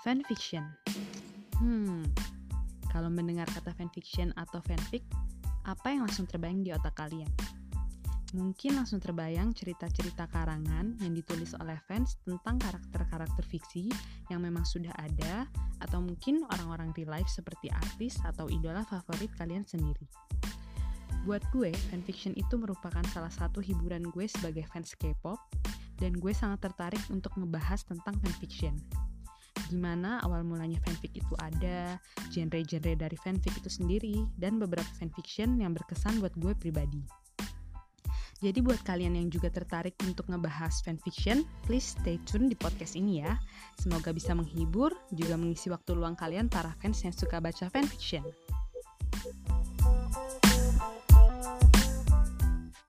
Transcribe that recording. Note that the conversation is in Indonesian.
Fanfiction. Hmm, kalau mendengar kata fanfiction atau fanfic, apa yang langsung terbayang di otak kalian? Mungkin langsung terbayang cerita-cerita karangan yang ditulis oleh fans tentang karakter-karakter fiksi yang memang sudah ada, atau mungkin orang-orang real life seperti artis atau idola favorit kalian sendiri. Buat gue, fanfiction itu merupakan salah satu hiburan gue sebagai fans K-pop, dan gue sangat tertarik untuk ngebahas tentang fanfiction gimana awal mulanya fanfic itu ada, genre-genre dari fanfic itu sendiri, dan beberapa fanfiction yang berkesan buat gue pribadi. Jadi buat kalian yang juga tertarik untuk ngebahas fanfiction, please stay tune di podcast ini ya. Semoga bisa menghibur, juga mengisi waktu luang kalian para fans yang suka baca fanfiction.